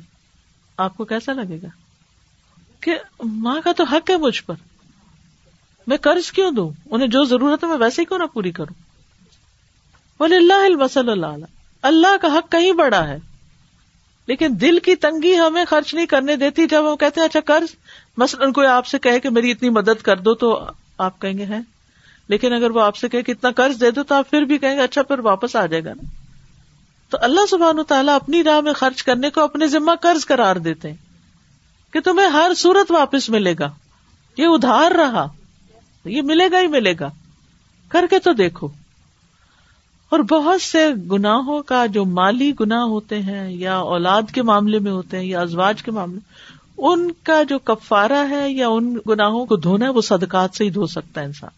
آپ کو کیسا لگے گا؟ کہ ماں کا تو حق ہے مجھ پر۔ میں قرض کیوں دوں؟ انہیں جو ضرورت ہے میں ویسے ہی کیوں نہ پوری کروں؟ بولے اللہ اللہ اللہ کا حق کہیں بڑا ہے۔ لیکن دل کی تنگی ہمیں خرچ نہیں کرنے دیتی جب ہم کہتے ہیں اچھا قرض، مثلاً کوئی آپ سے کہے کہ میری اتنی مدد کر دو تو آپ کہیں گے ہے لیکن اگر وہ آپ سے کہ اتنا قرض دے دو تو آپ پھر بھی کہیں گے اچھا پھر واپس آ جائے گا نا۔ تو اللہ سبحان و تعالیٰ اپنی راہ میں خرچ کرنے کو اپنے ذمہ قرض کرار دیتے ہیں کہ تمہیں ہر صورت واپس ملے گا۔ یہ ادھار رہا۔ یہ ملے گا ہی ملے گا۔ کر کے تو دیکھو۔ اور بہت سے گناہوں کا جو مالی گنا ہوتے ہیں یا اولاد کے معاملے میں ہوتے ہیں یا ازواج کے معاملے ان کا جو کفارہ ہے یا ان گناہوں کو دھونا ہے، وہ صدقات سے ہی دھو سکتا ہے انسان۔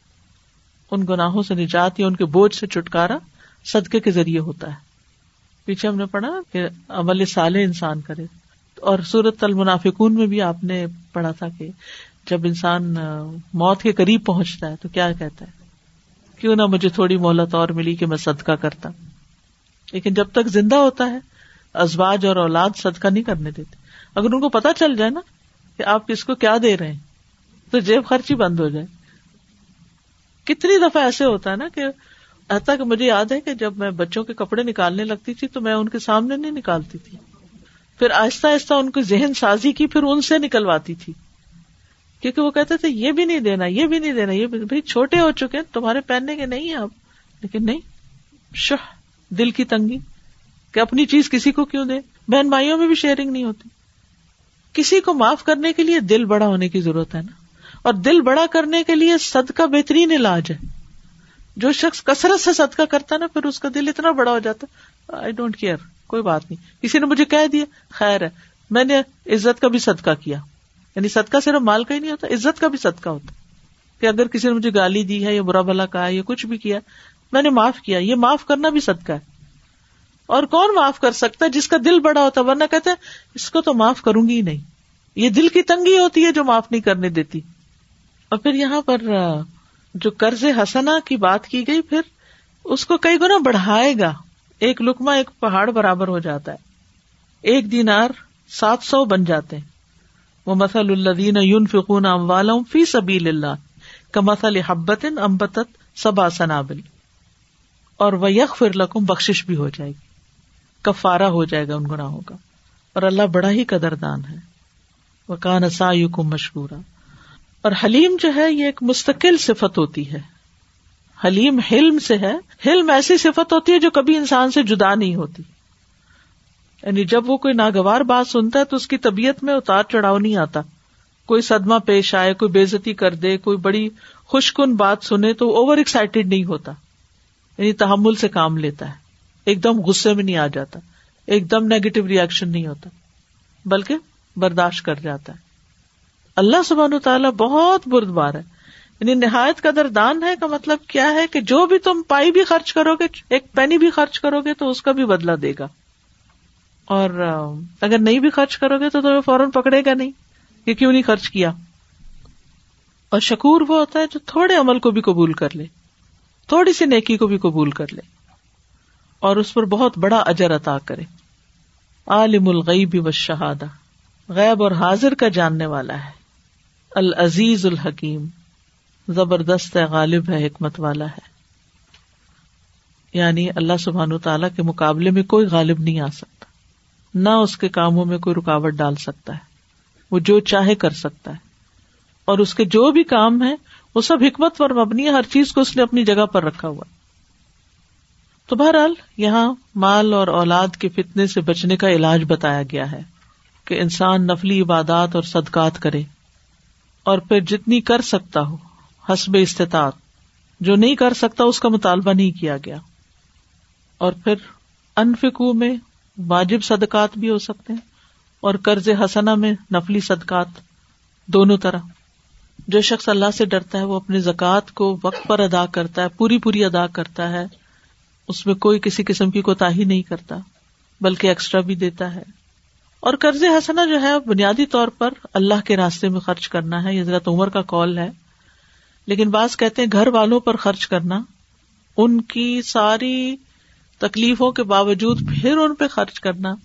ان گناہوں سے نجات یا ان کے بوجھ سے چھٹکارا صدقے کے ذریعے ہوتا ہے۔ پیچھے ہم نے پڑھا کہ عمل سالے انسان کرے۔ اور سورت المنافقون میں بھی آپ نے پڑھا تھا کہ جب انسان موت کے قریب پہنچتا ہے تو کیا کہتا ہے؟ کیوں نہ مجھے تھوڑی مہلت اور ملی کہ میں صدقہ کرتا۔ لیکن جب تک زندہ ہوتا ہے، ازواج اور اولاد صدقہ نہیں کرنے دیتے۔ اگر ان کو پتا چل جائے نا کہ آپ کس کو کیا دے رہے ہیں، تو جیب خرچی بند ہو جائے۔ کتنی دفعہ ایسے ہوتا ہے نا کہ کہ مجھے یاد ہے کہ جب میں بچوں کے کپڑے نکالنے لگتی تھی تو میں ان کے سامنے نہیں نکالتی تھی۔ پھر آہستہ آہستہ ان کی ذہن سازی کی، پھر ان سے نکلواتی تھی۔ کیونکہ وہ کہتے تھے، یہ بھی نہیں دینا، یہ بھی نہیں دینا، یہ بھائی چھوٹے ہو چکے تمہارے پہننے کے نہیں ہیں آپ لیکن نہیں، شہ، دل کی تنگی کہ اپنی چیز کسی کو کیوں دے بہن بھائیوں میں بھی شیئرنگ نہیں ہوتی۔ کسی کو معاف کرنے کے لیے دل بڑا ہونے کی ضرورت ہے نا۔ اور دل بڑا کرنے کے لیے صدقہ بہترین علاج ہے۔ جو شخص کثرت سے صدقہ کرتا نا، پھر اس کا دل اتنا بڑا ہو جاتا آئی ڈونٹ کیئر کوئی بات نہیں۔ کسی نے مجھے کہہ دیا، خیر ہے، میں نے عزت کا بھی صدقہ کیا۔ یعنی صدقہ صرف مال کا ہی نہیں ہوتا، عزت کا بھی صدقہ ہوتا کہ اگر کسی نے مجھے گالی دی ہے یا برا بلا کہا یا کچھ بھی کیا، میں نے معاف کیا، یہ معاف کرنا بھی صدقہ ہے۔ اور کون معاف کر سکتا ہے جس کا دل بڑا ہوتا ورنہ کہتے اس کو تو معاف کروں گی ہی نہیں۔ یہ دل کی تنگی ہوتی ہے جو معاف نہیں کرنے دیتی۔ اور پھر یہاں پر جو قرض حسنا کی بات کی گئی، پھر اس کو کئی گنا بڑھائے گا۔ ایک لکما ایک پہاڑ برابر ہو جاتا ہے۔ ایک دینار سات سو بن جاتے ہیں۔ وہ مسل الدین یون فکون ام فی سبیل اللہ کا مسل حبت امبت سبا سنابل، اور وہ یک فر لکم بخش بھی ہو جائے گی کفارا ہو جائے گا ان گناہوں کا، اور اللہ بڑا ہی قدردان ہے۔ وہ کان سا مشکورا۔ اور حلیم جو ہے، یہ ایک مستقل صفت ہوتی ہے۔ حلیم حلم سے ہے۔ حلم ایسی صفت ہوتی ہے جو کبھی انسان سے جدا نہیں ہوتی۔ یعنی جب وہ کوئی ناگوار بات سنتا ہے تو اس کی طبیعت میں اتار چڑھاؤ نہیں آتا۔ کوئی صدمہ پیش آئے، کوئی بےزتی کر دے، کوئی بڑی خوش کن بات سنے تو اوور ایکسائٹیڈ نہیں ہوتا۔ یعنی تحمل سے کام لیتا ہے۔ ایک دم غصے میں نہیں آ جاتا۔ ایک دم نیگیٹو ریئیکشن نہیں ہوتا۔ بلکہ برداشت کر جاتا ہے۔ اللہ سبحان و تعالیٰ بہت بردبار ہے۔ یعنی نہایت قدر دان ہے کا مطلب کیا ہے کہ جو بھی تم پائی بھی خرچ کرو گے، ایک پینی بھی خرچ کرو گے تو اس کا بھی بدلا دے گا۔ اور اگر نہیں بھی خرچ کرو گے تو تمہیں فوراً پکڑے گا نہیں کہ کیوں نہیں خرچ کیا؟ اور شکور وہ ہوتا ہے جو تھوڑے عمل کو بھی قبول کر لے، تھوڑی سی نیکی کو بھی قبول کر لے، اور اس پر بہت بڑا اجر عطا کرے۔ عالم الغیب و شہادہ غیب اور حاضر کا جاننے والا ہے۔ العزیز الحکیم، زبردست ہے، غالب ہے، حکمت والا ہے۔ یعنی اللہ سبحان تعالیٰ کے مقابلے میں کوئی غالب نہیں آ سکتا۔ نہ اس کے کاموں میں کوئی رکاوٹ ڈال سکتا ہے۔ وہ جو چاہے کر سکتا ہے۔ اور اس کے جو بھی کام ہے وہ سب حکمت پر مبنی ہے ہر چیز کو اس نے اپنی جگہ پر رکھا ہوا۔ تو بہرحال، یہاں مال اور اولاد کے فتنے سے بچنے کا علاج بتایا گیا ہے کہ انسان نفلی عبادات اور صدقات کرے۔ اور پھر جتنی کر سکتا ہو، حسب استطاعت۔ جو نہیں کر سکتا، اس کا مطالبہ نہیں کیا گیا۔ اور پھر انفکو میں واجب صدقات بھی ہو سکتے ہیں اور قرض حسنا میں نفلی صدقات دونوں طرح۔ جو شخص اللہ سے ڈرتا ہے وہ اپنی زکوٰۃ کو وقت پر ادا کرتا ہے، پوری پوری ادا کرتا ہے، اس میں کوئی کسی قسم کی کوتا ہی نہیں کرتا، بلکہ ایکسٹرا بھی دیتا ہے۔ اور قرض حسنا جو ہے، بنیادی طور پر اللہ کے راستے میں خرچ کرنا ہے، یہ حضرت عمر کا کال ہے۔ لیکن بعض کہتے ہیں گھر والوں پر خرچ کرنا، ان کی ساری تکلیفوں کے باوجود پھر ان پہ خرچ کرنا،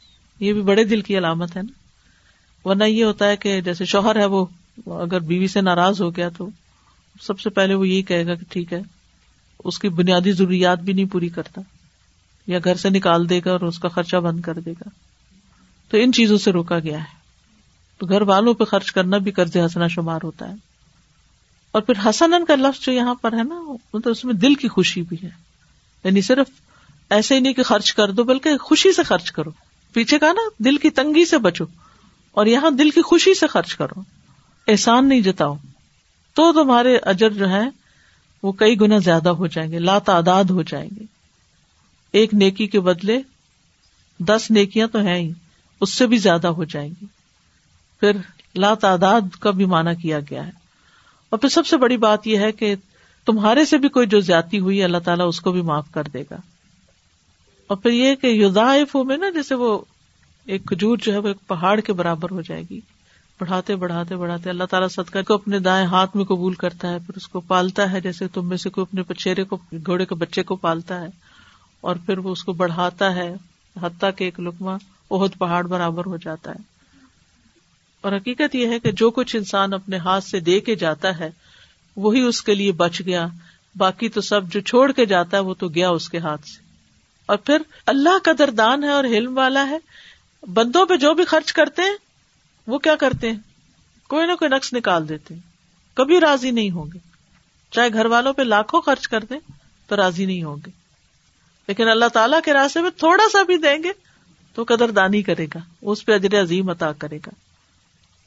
یہ بھی بڑے دل کی علامت ہے نا۔ ورنہ یہ ہوتا ہے کہ جیسے شوہر ہے وہ، اگر بیوی سے ناراض ہو گیا تو سب سے پہلے وہ یہی کہے گا کہ ٹھیک ہے، اس کی بنیادی ضروریات بھی نہیں پوری کرتا، یا گھر سے نکال دے گا اور اس کا خرچہ بند کر دے گا۔ تو ان چیزوں سے روکا گیا ہے۔ تو گھر والوں پہ خرچ کرنا بھی قرض ہنسنا شمار ہوتا ہے۔ اور پھر حسن کا لفظ جو یہاں پر ہے نا مطلب اس میں دل کی خوشی بھی ہے۔ یعنی صرف ایسے ہی نہیں کہ خرچ کر دو، بلکہ خوشی سے خرچ کرو۔ پیچھے کا نا، دل کی تنگی سے بچو۔ اور یہاں دل کی خوشی سے خرچ کرو۔ احسان نہیں جتاؤ۔ تو تمہارے اجر جو ہے وہ کئی گنا زیادہ ہو جائیں گے، لا تعداد ہو جائیں گے۔ ایک نیکی کے بدلے دس نیکیاں تو ہیں ہی، اس سے بھی زیادہ ہو جائیں گی۔ پھر لا تعداد کا بھی مانا کیا گیا ہے۔ اور پھر سب سے بڑی بات یہ ہے کہ تمہارے سے بھی کوئی جو زیادتی ہوئی، اللہ تعالیٰ اس کو بھی معاف کر دے گا۔ اور پھر یہ کہ یوزائف میں نا جیسے وہ ایک کھجور جو ہے وہ ایک پہاڑ کے برابر ہو جائے گی۔ بڑھاتے بڑھاتے بڑھاتے اللہ تعالیٰ صدقہ کو اپنے دائیں ہاتھ میں قبول کرتا ہے، پھر اس کو پالتا ہے، جیسے تم میں سے کوئی اپنے پچیرے کو، گھوڑے کے بچے کو پالتا ہے اور پھر وہ اس کو بڑھاتا ہے، حتیٰ کہ ایک لکما بہت پہاڑ برابر ہو جاتا ہے۔ اور حقیقت یہ ہے کہ جو کچھ انسان اپنے ہاتھ سے دے کے جاتا ہے، وہی اس کے لیے بچ گیا۔ باقی تو سب جو چھوڑ کے جاتا ہے، وہ تو گیا اس کے ہاتھ سے۔ اور پھر اللہ کا دردان ہے اور علم والا ہے۔ بندوں پہ جو بھی خرچ کرتے ہیں، وہ کیا کرتے ہیں؟ کوئی نہ کوئی نقص نکال دیتے ہیں۔ کبھی راضی نہیں ہوں گے۔ چاہے گھر والوں پہ لاکھوں خرچ کر دیں، تو راضی نہیں ہوں گے۔ لیکن اللہ تعالیٰ کے راستے میں تھوڑا سا بھی دیں گے، تو قدر دانی کرے گا۔ اس پہ اجر عظیم عطا کرے گا۔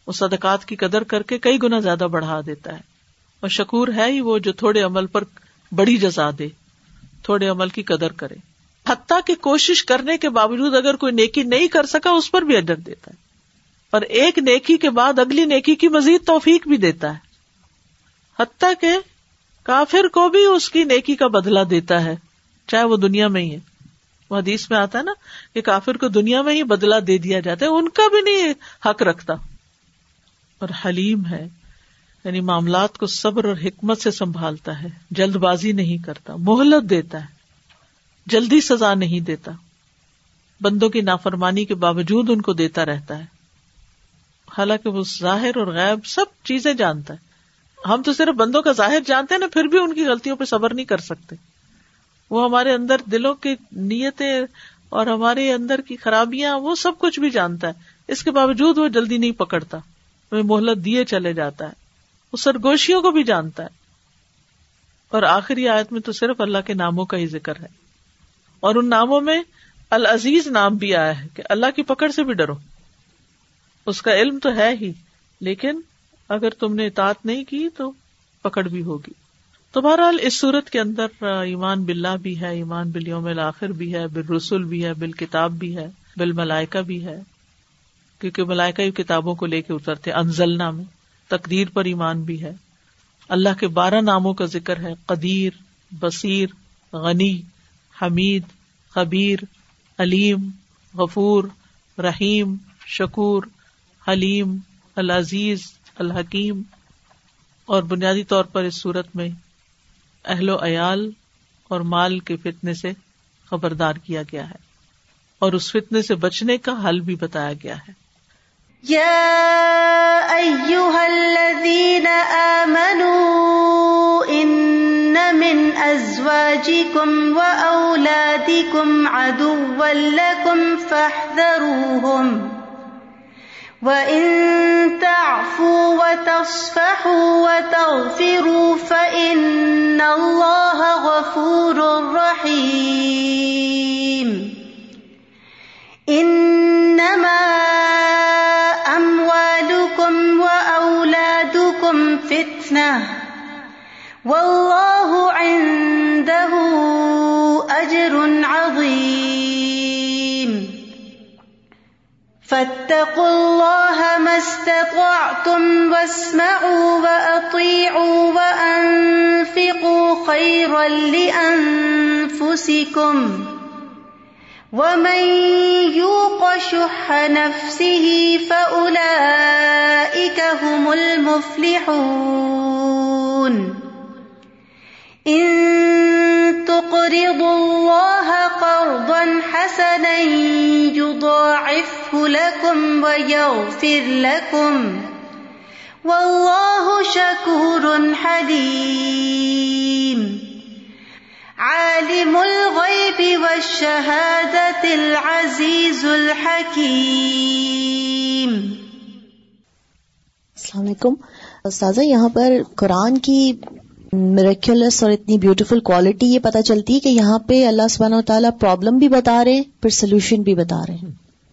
وہ صدقات کی قدر کر کے کئی گنا زیادہ بڑھا دیتا ہے۔ اور شکور ہے ہی وہ جو تھوڑے عمل پر بڑی جزا دے، تھوڑے عمل کی قدر کرے۔ حتیٰ کی کوشش کرنے کے باوجود اگر کوئی نیکی نہیں کر سکا، اس پر بھی اجر دیتا ہے۔ اور ایک نیکی کے بعد اگلی نیکی کی مزید توفیق بھی دیتا ہے۔ حتیٰ کہ کافر کو بھی اس کی نیکی کا بدلا دیتا ہے، چاہے وہ دنیا میں ہی ہے۔ وہ حدیث میں آتا ہے نا کہ کافر کو دنیا میں ہی بدلا دے دیا جاتا ہے، ان کا بھی نہیں حق رکھتا۔ اور حلیم ہے یعنی معاملات کو صبر اور حکمت سے سنبھالتا ہے، جلد بازی نہیں کرتا، مہلت دیتا ہے۔ جلدی سزا نہیں دیتا۔ بندوں کی نافرمانی کے باوجود ان کو دیتا رہتا ہے۔ حالانکہ وہ ظاہر اور غائب سب چیزیں جانتا ہے۔ ہم تو صرف بندوں کا ظاہر جانتے ہیں نا، پھر بھی ان کی غلطیوں پہ صبر نہیں کر سکتے۔ وہ ہمارے اندر دلوں کی نیتیں اور ہمارے اندر کی خرابیاں، وہ سب کچھ بھی جانتا ہے۔ اس کے باوجود وہ جلدی نہیں پکڑتا۔ وہ مہلت دیے چلے جاتا ہے۔ وہ سرگوشیوں کو بھی جانتا ہے۔ اور آخری آیت میں تو صرف اللہ کے ناموں کا ہی ذکر ہے۔ اور ان ناموں میں العزیز نام بھی آیا ہے کہ اللہ کی پکڑ سے بھی ڈرو۔ اس کا علم تو ہے ہی، لیکن اگر تم نے اطاعت نہیں کی تو پکڑ بھی ہوگی۔ تو بہرحال اس صورت کے اندر ایمان بلّہ بھی ہے، ایمان بلیوم الآخر بھی ہے بال رسول بھی ہے بال کتاب بھی ہے بال ملائکہ بھی ہے۔ کیونکہ ملائکہ کتابوں کو لے کے اترتے، انزلنا میں، تقدیر پر ایمان بھی ہے۔ اللہ کے بارہ ناموں کا ذکر ہے، قدیر، بصیر، غنی۔ حمید، خبیر، علیم، غفور، رحیم، شکور، حلیم، العزیز، الحکیم اور بنیادی طور پر اس صورت میں اہل و عیال اور مال کے فتنے سے خبردار کیا گیا ہے اور اس فتنے سے بچنے کا حل بھی بتایا گیا ہے۔ يا أيها الذين آمنوا من أزواجكم وأولادكم عدوا لكم فاحذروهم وإن تعفوا وتصفحوا وتغفروا فإن الله غفور رحيم إنما والله فاتقوا الله ما استطعتم واسمعوا وأطيعوا وأنفقوا خيرا لأنفسكم ومن يوق شح نفسه فأولئك هم المفلحون إن تقرضوا الله قرضا حسنا يضاعفه لكم ويغفر لكم. والله شكور حليم. عالم الغيب والشهادة العزيز الحكيم. السلام علیکم. استاذہ، یہاں پر قرآن کی میریکولس اور اتنی بیوٹیفل کوالٹی یہ پتہ چلتی ہے کہ یہاں پہ اللہ سبحانہ و تعالیٰ پرابلم بھی بتا رہے پھر سولوشن بھی بتا رہے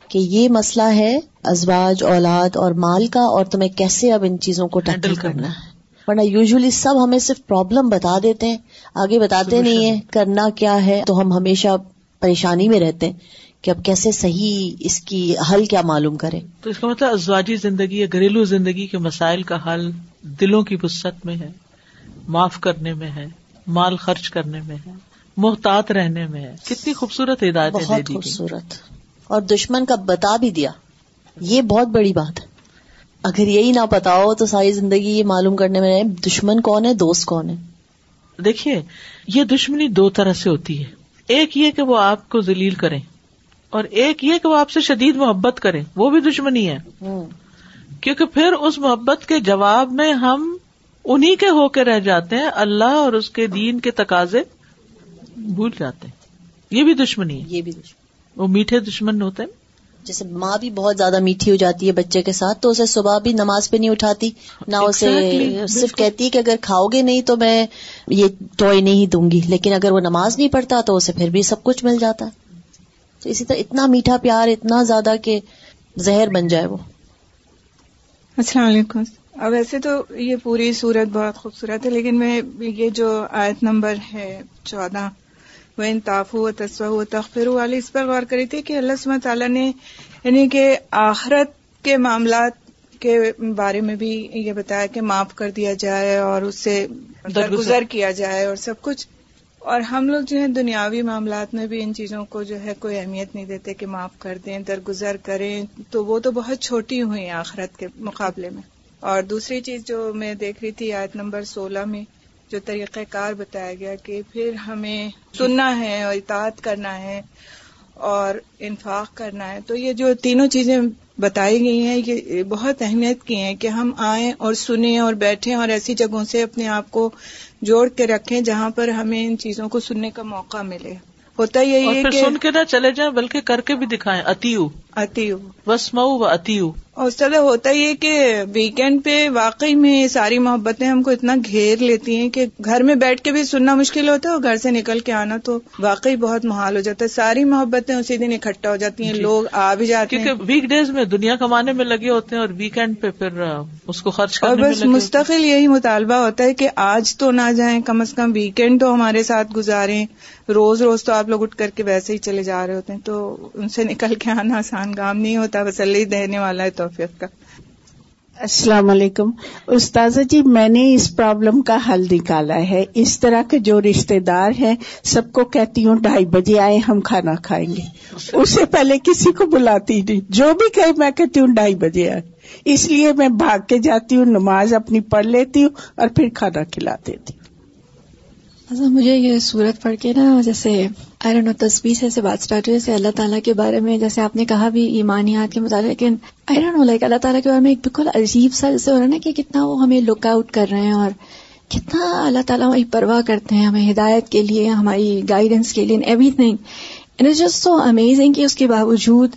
کہ یہ مسئلہ ہے ازواج اولاد اور مال کا اور تمہیں کیسے اب ان چیزوں کو ٹینڈل کرنا ہے۔ ورنہ یوزلی سب ہمیں صرف پرابلم بتا دیتے ہیں۔ آگے بتاتے نہیں ہیں کرنا کیا ہے تو ہم ہمیشہ پریشانی میں رہتے ہیں کہ اب کیسے صحیح اس کی حل کیا معلوم کرے تو اس کا مطلب ازواجی زندگی یا گھریلو زندگی کے مسائل کا حل دلوں کی وسط میں ہے۔ معاف کرنے میں ہے مال خرچ کرنے میں ہے محتاط رہنے میں ہے۔ کتنی خوبصورت ہدایت بہت خوبصورت۔ اور دشمن کا بتا بھی دیا۔ یہ بہت بڑی بات ہے۔ اگر یہی نہ پتا ہو تو ساری زندگی یہ معلوم کرنے میں دشمن کون ہے دوست کون ہے؟ دیکھیے یہ دشمنی دو طرح سے ہوتی ہے۔ ایک یہ کہ وہ آپ کو ذلیل کریں اور ایک یہ کہ وہ آپ سے شدید محبت کریں۔ وہ بھی دشمنی ہے۔ کیونکہ پھر اس محبت کے جواب میں ہم انہیں کے ہو کے رہ جاتے ہیں اللہ اور اس کے دین کے تقاضے بھول جاتے ہیں۔ یہ بھی دشمنی ہے۔ یہ بھی دشمن وہ میٹھے دشمن ہوتے ہیں۔ جیسے ماں بھی بہت زیادہ میٹھی ہو جاتی ہے بچے کے ساتھ تو اسے صبح بھی نماز پہ نہیں اٹھاتی نہ اسے صرف کہتی ہے کہ اگر کھاؤ گے نہیں تو میں یہ ٹوائے نہیں دوں گی لیکن اگر وہ نماز نہیں پڑھتا تو اسے پھر بھی سب کچھ مل جاتا ہے۔ تو اسی طرح اتنا میٹھا پیار اتنا زیادہ کہ زہر بن جائے وہ۔ السلام علیکم۔ ویسے تو یہ پوری صورت بہت خوبصورت ہے لیکن میں یہ جو آیت نمبر ہے چودہ وہ انتاف و تصو و تخر والی اس پر غور کری تھی کہ اللہ سمت تعالیٰ نے یعنی کہ آخرت کے معاملات کے بارے میں بھی یہ بتایا کہ معاف کر دیا جائے اور اس سے درگزر کیا جائے اور سب کچھ۔ اور ہم لوگ جو ہے دنیاوی معاملات میں بھی ان چیزوں کو جو ہے کوئی اہمیت نہیں دیتے کہ معاف کر دیں درگزر کریں تو وہ تو بہت چھوٹی ہوئی آخرت کے مقابلے میں۔ اور دوسری چیز جو میں دیکھ رہی تھی آیت نمبر سولہ میں جو طریقہ کار بتایا گیا کہ پھر ہمیں سننا ہے اور اطاعت کرنا ہے اور انفاق کرنا ہے۔ تو یہ جو تینوں چیزیں بتائی گئی ہیں یہ بہت اہمیت کی ہیں کہ ہم آئیں اور سنیں اور بیٹھیں اور ایسی جگہوں سے اپنے آپ کو جوڑ کے رکھیں جہاں پر ہمیں ان چیزوں کو سننے کا موقع ملے۔ ہوتا یہی ہے کہ سن کے نہ چلے جائیں بلکہ کر کے بھی دکھائیں اتیو اتیو بس مئو و اتیو اور سر ہوتا یہ کہ ویکینڈ پہ واقعی میں ساری محبتیں ہم کو اتنا گھیر لیتی ہیں کہ گھر میں بیٹھ کے بھی سننا مشکل ہوتا ہے اور گھر سے نکل کے آنا تو واقعی بہت محال ہو جاتا ہے۔ ساری محبتیں اسی دن اکٹھا ہو جاتی ہیں جی۔ لوگ آ بھی جاتے ہیں۔ کیونکہ ویک ڈیز میں دنیا کمانے میں لگے ہوتے ہیں اور ویکینڈ پہ پھر اس کو خرچ اور بس مستقل یہی مطالبہ ہوتا ہے کہ آج تو نہ جائیں کم از کم ویکینڈ تو ہمارے ساتھ گزاریں۔ روز روز تو آپ لوگ اٹھ کر کے ویسے ہی چلے جا رہے ہوتے ہیں تو ان سے نکل کے آنا آسان کام نہیں ہوتا بس اللہ دینے والا ہے توفیق کا۔ السلام علیکم۔ استاذہ جی میں نے اس پرابلم کا حل نکالا ہے۔ اس طرح کے جو رشتے دار ہیں سب کو کہتی ہوں ڈھائی بجے آئے ہم کھانا کھائیں گے۔ اس سے پہلے کسی کو بلاتی نہیں۔ جو بھی کہے میں کہتی ہوں ڈھائی بجے آئے۔ اس لیے میں بھاگ کے جاتی ہوں نماز اپنی پڑھ لیتی ہوں اور پھر کھانا کھلا دیتی ہوں۔ اچھا مجھے یہ صورت پڑھ کے نا جیسے آئرن اور تصویر سے ایسے بات اسٹارٹ ہوئی جیسے اللہ تعالیٰ کے بارے میں جیسے آپ نے کہا بھی ایمانیات کے مطابق، لیکن آئرن ہو لائک اللہ تعالیٰ کے بارے میں ایک بالکل عجیب سا جیسے ہو رہا ہے نا کہ کتنا وہ ہمیں لک آؤٹ کر رہے ہیں اور کتنا اللہ تعالیٰ ہماری پرواہ کرتے ہیں، ہمیں ہدایت کے لیے، ہماری گائیڈنس کے لیے everything and it just so amazing کہ اس کے باوجود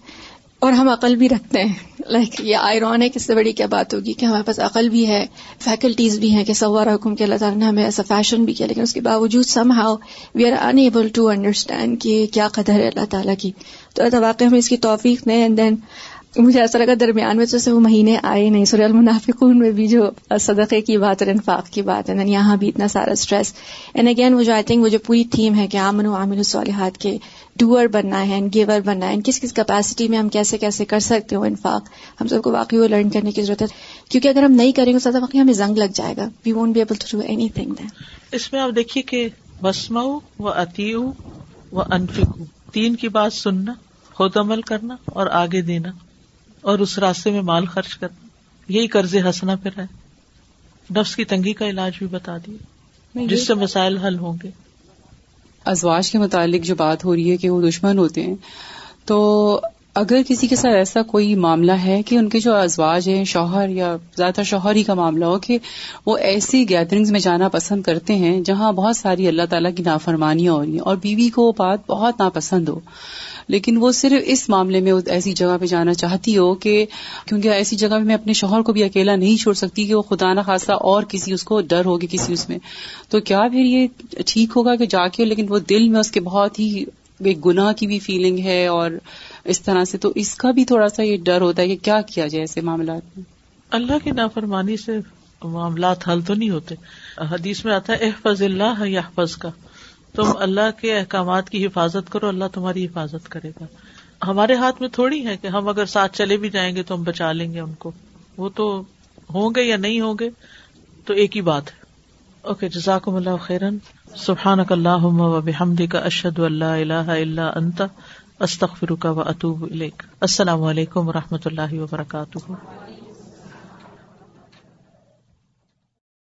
اور ہم عقل بھی رکھتے ہیں۔ لائک یہ آئرون ہے کس سے بڑی کیا بات ہوگی کہ ہمارے پاس عقل بھی ہے فیکلٹیز بھی ہیں کہ سوار حکم کے اللہ تعالیٰ نے ہمیں ایسا فیشن بھی کیا، لیکن اس کے باوجود somehow we are unable to understand کہ کیا قدر ہے اللہ تعالیٰ کی. تو اللہ واقع ہمیں اس کی توفیق دیں اینڈ دین مجھے ایسا لگا درمیان میں جیسے وہ مہینے آئے نہیں، سورہ المنافقون میں بھی جو صدقے کی بات اور انفاق کی بات ہے یہاں بھی اتنا سارا اسٹریس اینڈ اگین وہ جو آئی تھنک وہ جو پوری تھیم ہے کہ آمن و عامل الصالحات کے ڈوئر بننا ہے گیور بننا ہے. کس کس کیپیسٹی میں ہم کیسے کیسے کر سکتے ہو انفاق ہم سب کو واقعی وہ لرن کرنے کی ضرورت ہے. کیونکہ اگر ہم نہیں کریں گے سزا واقعی ہمیں زنگ لگ جائے گا. We won't be able to do anything اس میں آپ دیکھیے کہ بسما و اتی و انفک تین کی بات سننا خود عمل کرنا اور آگے دینا اور اس راستے میں مال خرچ کرنا. یہی قرض ہنسنا پھر ہے۔ نفس کی تنگی کا علاج بھی بتا دیے جس سے مسائل حل ہوں گے۔ ازواج کے متعلق جو بات ہو رہی ہے کہ وہ دشمن ہوتے ہیں، تو اگر کسی کے ساتھ ایسا کوئی معاملہ ہے کہ ان کے جو ازواج ہیں، شوہر یا زیادہ تر شوہر ہی کا معاملہ ہو کہ وہ ایسی گیدرنگز میں جانا پسند کرتے ہیں جہاں بہت ساری اللہ تعالیٰ کی نافرمانیاں ہو رہی ہیں اور بیوی کو وہ بات بہت ناپسند ہو۔ لیکن وہ صرف اس معاملے میں ایسی جگہ پہ جانا چاہتی ہو کہ کیونکہ ایسی جگہ میں اپنے شوہر کو بھی اکیلا نہیں چھوڑ سکتی کہ وہ خدا نخواستہ اور کسی اس کو ڈر ہوگی کسی اس میں۔ تو کیا پھر یہ ٹھیک ہوگا کہ جا کے لیکن وہ دل میں اس کے بہت ہی ایک گناہ کی بھی فیلنگ ہے اور اس طرح سے تو اس کا بھی تھوڑا سا یہ ڈر ہوتا ہے کہ کیا کیا جائے ایسے معاملات میں؟ اللہ کی نافرمانی سے معاملات حل تو نہیں ہوتے۔ حدیث میں آتا ہے، احفظ اللہ یا کا۔ تم اللہ کے احکامات کی حفاظت کرو، اللہ تمہاری حفاظت کرے گا۔ ہمارے ہاتھ میں تھوڑی ہے کہ ہم اگر ساتھ چلے بھی جائیں گے تو ہم بچا لیں گے ان کو۔ وہ تو ہوں گے یا نہیں ہوں گے، تو ایک ہی بات ہے۔ اوکے، جزاکم اللہ خیرن۔ سبحان اللہ و بحمد کا اشد اللہ اللہ اللہ انت استخر کا و اطوب السلام علیکم و رحمۃ اللہ وبرکاتہ۔